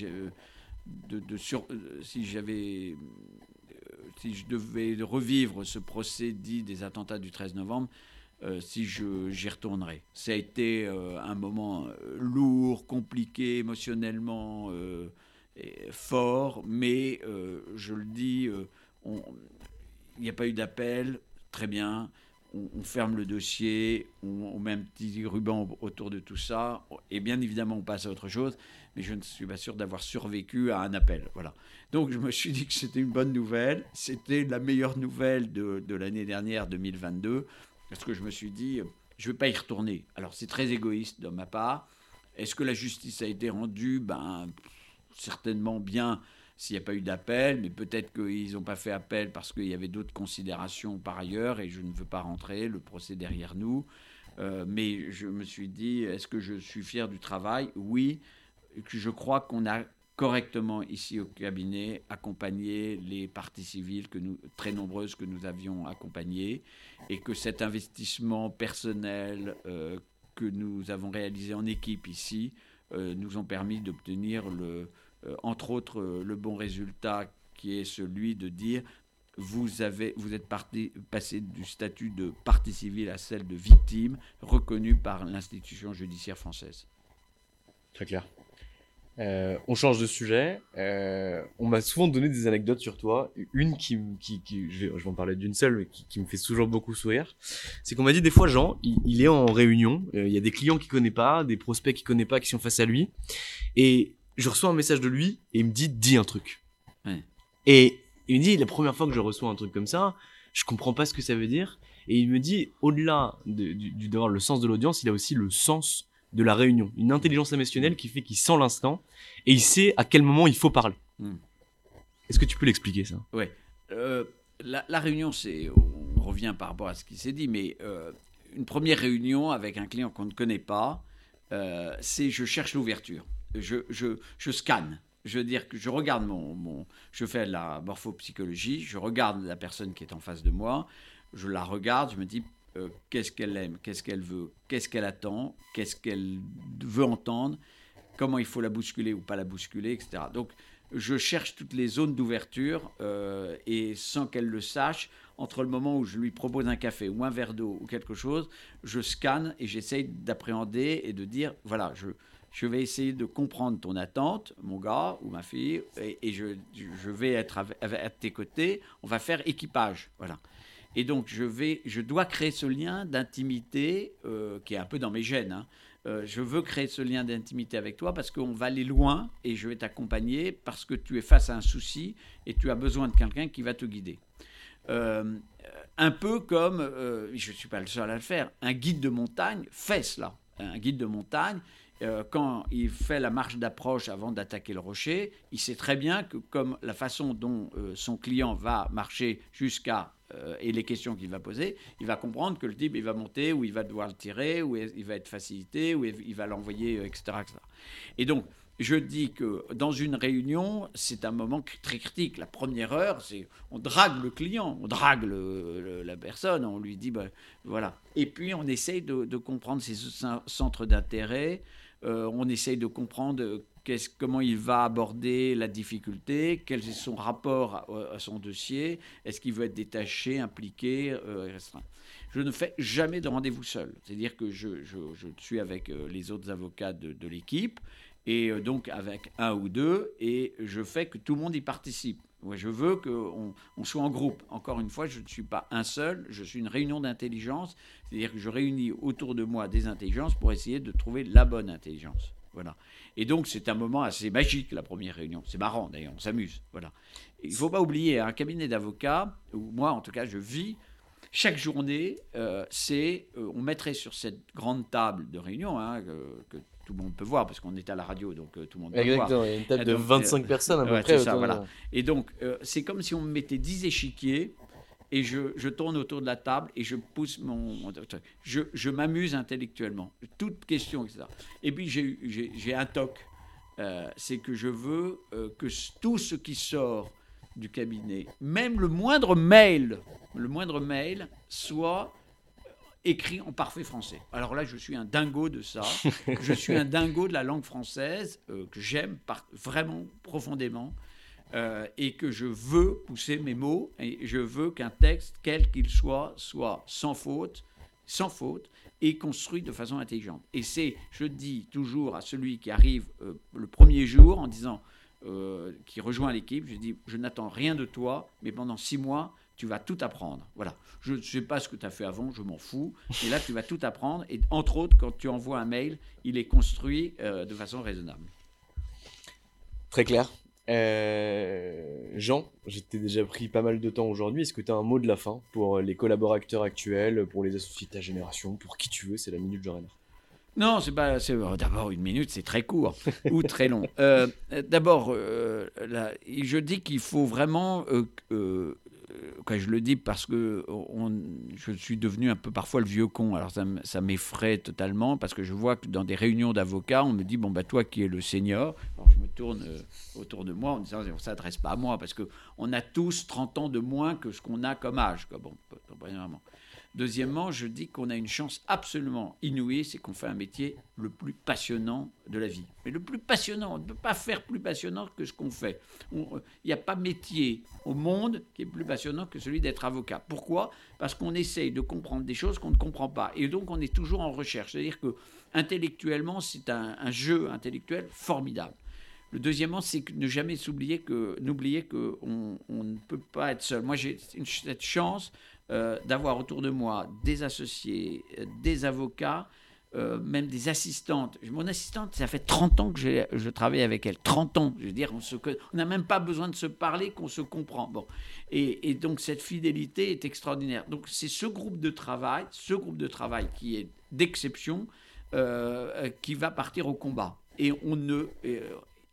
si j'avais si je devais revivre ce procès dit des attentats du 13 novembre, euh, si j'y retournerais. Ça a été euh, un moment euh, lourd, compliqué, émotionnellement fort, mais je le dis, il n'y a pas eu d'appel, très bien. On, ferme le dossier, on, met un petit ruban autour de tout ça, et bien évidemment on passe à autre chose mais je ne suis pas sûr d'avoir survécu à un appel. Voilà. Donc je me suis dit que c'était une bonne nouvelle. C'était la meilleure nouvelle de l'année dernière, 2022, parce que je me suis dit, je ne vais pas y retourner. Alors c'est très égoïste de ma part. Est-ce que la justice a été rendue? Ben, certainement bien s'il n'y a pas eu d'appel, mais peut-être qu'ils n'ont pas fait appel parce qu'il y avait d'autres considérations par ailleurs, et je ne veux pas rentrer, le procès derrière nous. Euh, mais je me suis dit, est-ce que je suis fier du travail? Oui, je crois qu'on a correctement ici au cabinet accompagné les parties civiles que nous, très nombreuses que nous avions accompagnées et que cet investissement personnel euh, que nous avons réalisé en équipe ici euh, nous ont permis d'obtenir euh, entre autres le bon résultat qui est celui de dire vous, avez, vous êtes passé du statut de partie civile à celle de victime reconnue par l'institution judiciaire française. Très clair. Euh, on change de sujet. Euh, on m'a souvent donné des anecdotes sur toi. Une qui, qui, je, vais, en parler d'une seule, mais qui, me fait toujours beaucoup sourire. C'est qu'on m'a dit des fois, Jean, il, est en réunion. Euh, il y a des clients qu'il connaît pas, des prospects qu'il connaît pas, qui sont face à lui. Et je reçois un message de lui et il me dit, dis un truc. Et il me dit, la première fois que je reçois un truc comme ça, je comprends pas ce que ça veut dire. Et il me dit, au-delà de, du, d'avoir le sens de l'audience, il a aussi le sens de la réunion, une intelligence émotionnelle qui fait qu'il sent l'instant et il sait à quel moment il faut parler. Hmm. Est-ce que tu peux l'expliquer ça? Oui. Euh, la, la, réunion, c'est, on revient par rapport à ce qui s'est dit, mais euh, une première réunion avec un client qu'on ne connaît pas, euh, c'est je cherche l'ouverture. Je, je, je, scanne. Je veux dire que je regarde mon, mon, Je fais la morphopsychologie, je regarde la personne qui est en face de moi, je la regarde, je me dis euh, qu'est-ce qu'elle aime, qu'est-ce qu'elle veut, qu'est-ce qu'elle attend, qu'est-ce qu'elle veut entendre, comment il faut la bousculer ou pas la bousculer, etc. Donc je cherche toutes les zones d'ouverture euh, et sans qu'elle le sache, entre le moment où je lui propose un café ou un verre d'eau ou quelque chose, je scanne et j'essaye d'appréhender et de dire, voilà, je, je vais essayer de comprendre ton attente, mon gars ou ma fille, et, je, je, vais être à, tes côtés, on va faire équipage. Voilà. Et donc, je, vais, je dois créer ce lien d'intimité euh, qui est un peu dans mes gènes. Hein. Euh, je veux créer ce lien d'intimité avec toi parce qu'on va aller loin et je vais t'accompagner parce que tu es face à un souci et tu as besoin de quelqu'un qui va te guider. Euh, un peu comme, je ne suis pas le seul à le faire, un guide de montagne fait cela. Un guide de montagne, quand il fait la marche d'approche avant d'attaquer le rocher, il sait très bien que comme la façon dont son client va marcher jusqu'à euh, et les questions qu'il va poser, il va comprendre que le type, il va monter, ou il va devoir le tirer, ou il va être facilité, ou il va l'envoyer, etc., euh, etc. Et donc, je dis que dans une réunion, c'est un moment très critique. La première heure, c'est on drague le client, on drague la personne, on lui dit, ben, voilà. Et puis, on essaye de, comprendre ses centres d'intérêt, euh, on essaye de comprendre comment il va aborder la difficulté, quel est son rapport à, son dossier, est-ce qu'il veut être détaché, impliqué, euh, Je ne fais jamais de rendez-vous seul, c'est-à-dire que je, suis avec euh, les autres avocats de, l'équipe, et euh, donc avec un ou deux, et je fais que tout le monde y participe. je veux qu'on on soit en groupe. Encore une fois, je ne suis pas un seul, je suis une réunion d'intelligence, c'est-à-dire que je réunis autour de moi des intelligences pour essayer de trouver la bonne intelligence. Voilà. Et donc, c'est un moment assez magique, la première réunion. C'est marrant, d'ailleurs, on s'amuse. Voilà. Il ne faut pas oublier, un cabinet d'avocats, où moi, en tout cas, je vis, chaque journée, euh, c'est, euh, on mettrait sur cette grande table de réunion, hein, que, tout le monde peut voir, parce qu'on est à la radio, donc euh, tout le monde peut Exactement, voir. il y a une table de 25 personnes à peu près. Ça, voilà. Et donc, c'est comme si on mettait 10 échiquiers, et je, tourne autour de la table et je pousse mon. Je, je m'amuse intellectuellement. Toute question, etc. Et puis j'ai un toc. Euh, c'est que je veux euh, que tout ce qui sort du cabinet, même le moindre mail, le moindre mail, soit écrit en parfait français. Alors là, je suis un dingo de ça. je suis un dingo de la langue française euh, que j'aime vraiment profondément. Euh, et que je veux pousser mes mots et je veux qu'un texte, quel qu'il soit, soit sans faute, sans faute et construit de façon intelligente. Et c'est, je dis toujours à celui qui arrive euh, le premier jour en disant, euh, qui rejoint l'équipe, je dis, je n'attends rien de toi, mais pendant six mois, tu vas tout apprendre. Voilà. Je ne sais pas ce que tu as fait avant, je m'en fous. Et là, tu vas tout apprendre. Et entre autres, quand tu envoies un mail, il est construit de façon raisonnable. Très clair. Euh, Jean, j'étais déjà pris pas mal de temps aujourd'hui. Est-ce que tu as un mot de la fin pour les collaborateurs actuels, pour les associés de ta génération, pour qui tu veux C'est la minute Jean Non, c'est pas. Euh, d'abord, une minute, c'est très court ou très long. Euh, d'abord, je dis qu'il faut vraiment quand je le dis parce que je suis devenu un peu parfois le vieux con. Alors ça, m'effraie totalement parce que je vois que dans des réunions d'avocats, on me dit bon bah toi qui es le senior. Alors je me tourne euh, autour de moi en disant ça s'adresse pas à moi parce que on a tous 30 ans de moins que ce qu'on a comme âge. Quoi. Bon. Deuxièmement, je dis qu'on a une chance absolument inouïe, c'est qu'on fait un métier le plus passionnant de la vie. Mais le plus passionnant, on ne peut pas faire plus passionnant que ce qu'on fait. Il n'y a pas métier au monde qui est plus passionnant que celui d'être avocat. Pourquoi? Parce qu'on essaye de comprendre des choses qu'on ne comprend pas. Et donc on est toujours en recherche. C'est-à-dire que intellectuellement, c'est un, jeu intellectuel formidable. Le deuxièmement, c'est ne jamais s'oublier que, n'oublier qu'on on ne peut pas être seul. Moi, j'ai cette chance euh, d'avoir autour de moi des associés, euh, des avocats euh, même des assistantes. Mon assistante, ça fait 30 ans que je travaille avec elle. 30 ans. Je veux dire, on n'a même pas besoin de se parler, qu'on se comprend. Bon. Et, donc, cette fidélité est extraordinaire. Donc, c'est ce groupe de travail, ce groupe de travail qui est d'exception, qui va partir au combat. Et on ne.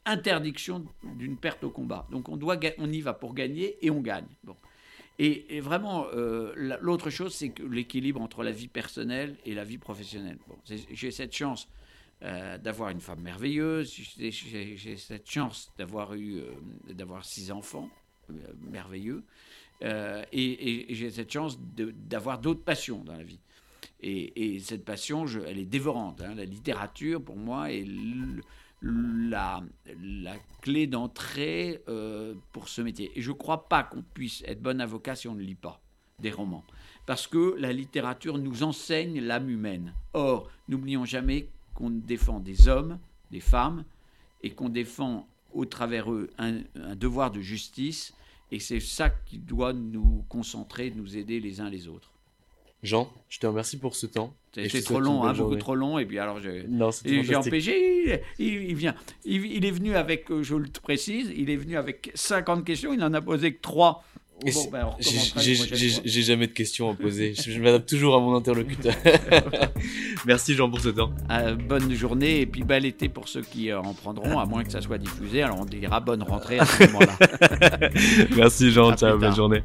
Interdiction d'une perte au combat. Donc, on, doit, on y va pour gagner et on gagne. Bon. Et, vraiment, euh, l'autre chose, c'est l'équilibre entre la vie personnelle et la vie professionnelle. Bon, j'ai cette chance euh, d'avoir une femme merveilleuse, j'ai cette chance d'avoir eu euh, d'avoir six enfants merveilleux, et, j'ai cette chance d'avoir d'autres passions dans la vie. Et, cette passion, elle est dévorante. Hein. La littérature, pour moi, est la, clé d'entrée euh, pour ce métier. Et je ne crois pas qu'on puisse être bon avocat si on ne lit pas des romans. Parce que la littérature nous enseigne l'âme humaine. Or, n'oublions jamais qu'on défend des hommes, des femmes, et qu'on défend au travers eux un, un devoir de justice. Et c'est ça qui doit nous concentrer, nous aider les uns les autres. Jean, je te remercie pour ce temps. C'était trop long, hein, beaucoup trop long. Et puis alors, j'ai empêché. Il, vient. Il, est venu avec, euh, je le précise, il est venu avec 50 questions. Il n'en a posé que 3. Bon, ben, j'ai jamais de questions à poser. je, m'adapte toujours à mon interlocuteur. Merci Jean pour ce temps. Euh, bonne journée et puis bel été pour ceux qui euh, en prendront, à moins que ça soit diffusé. Alors on dira bonne rentrée à ce moment-là. Merci Jean, ciao, bonne journée.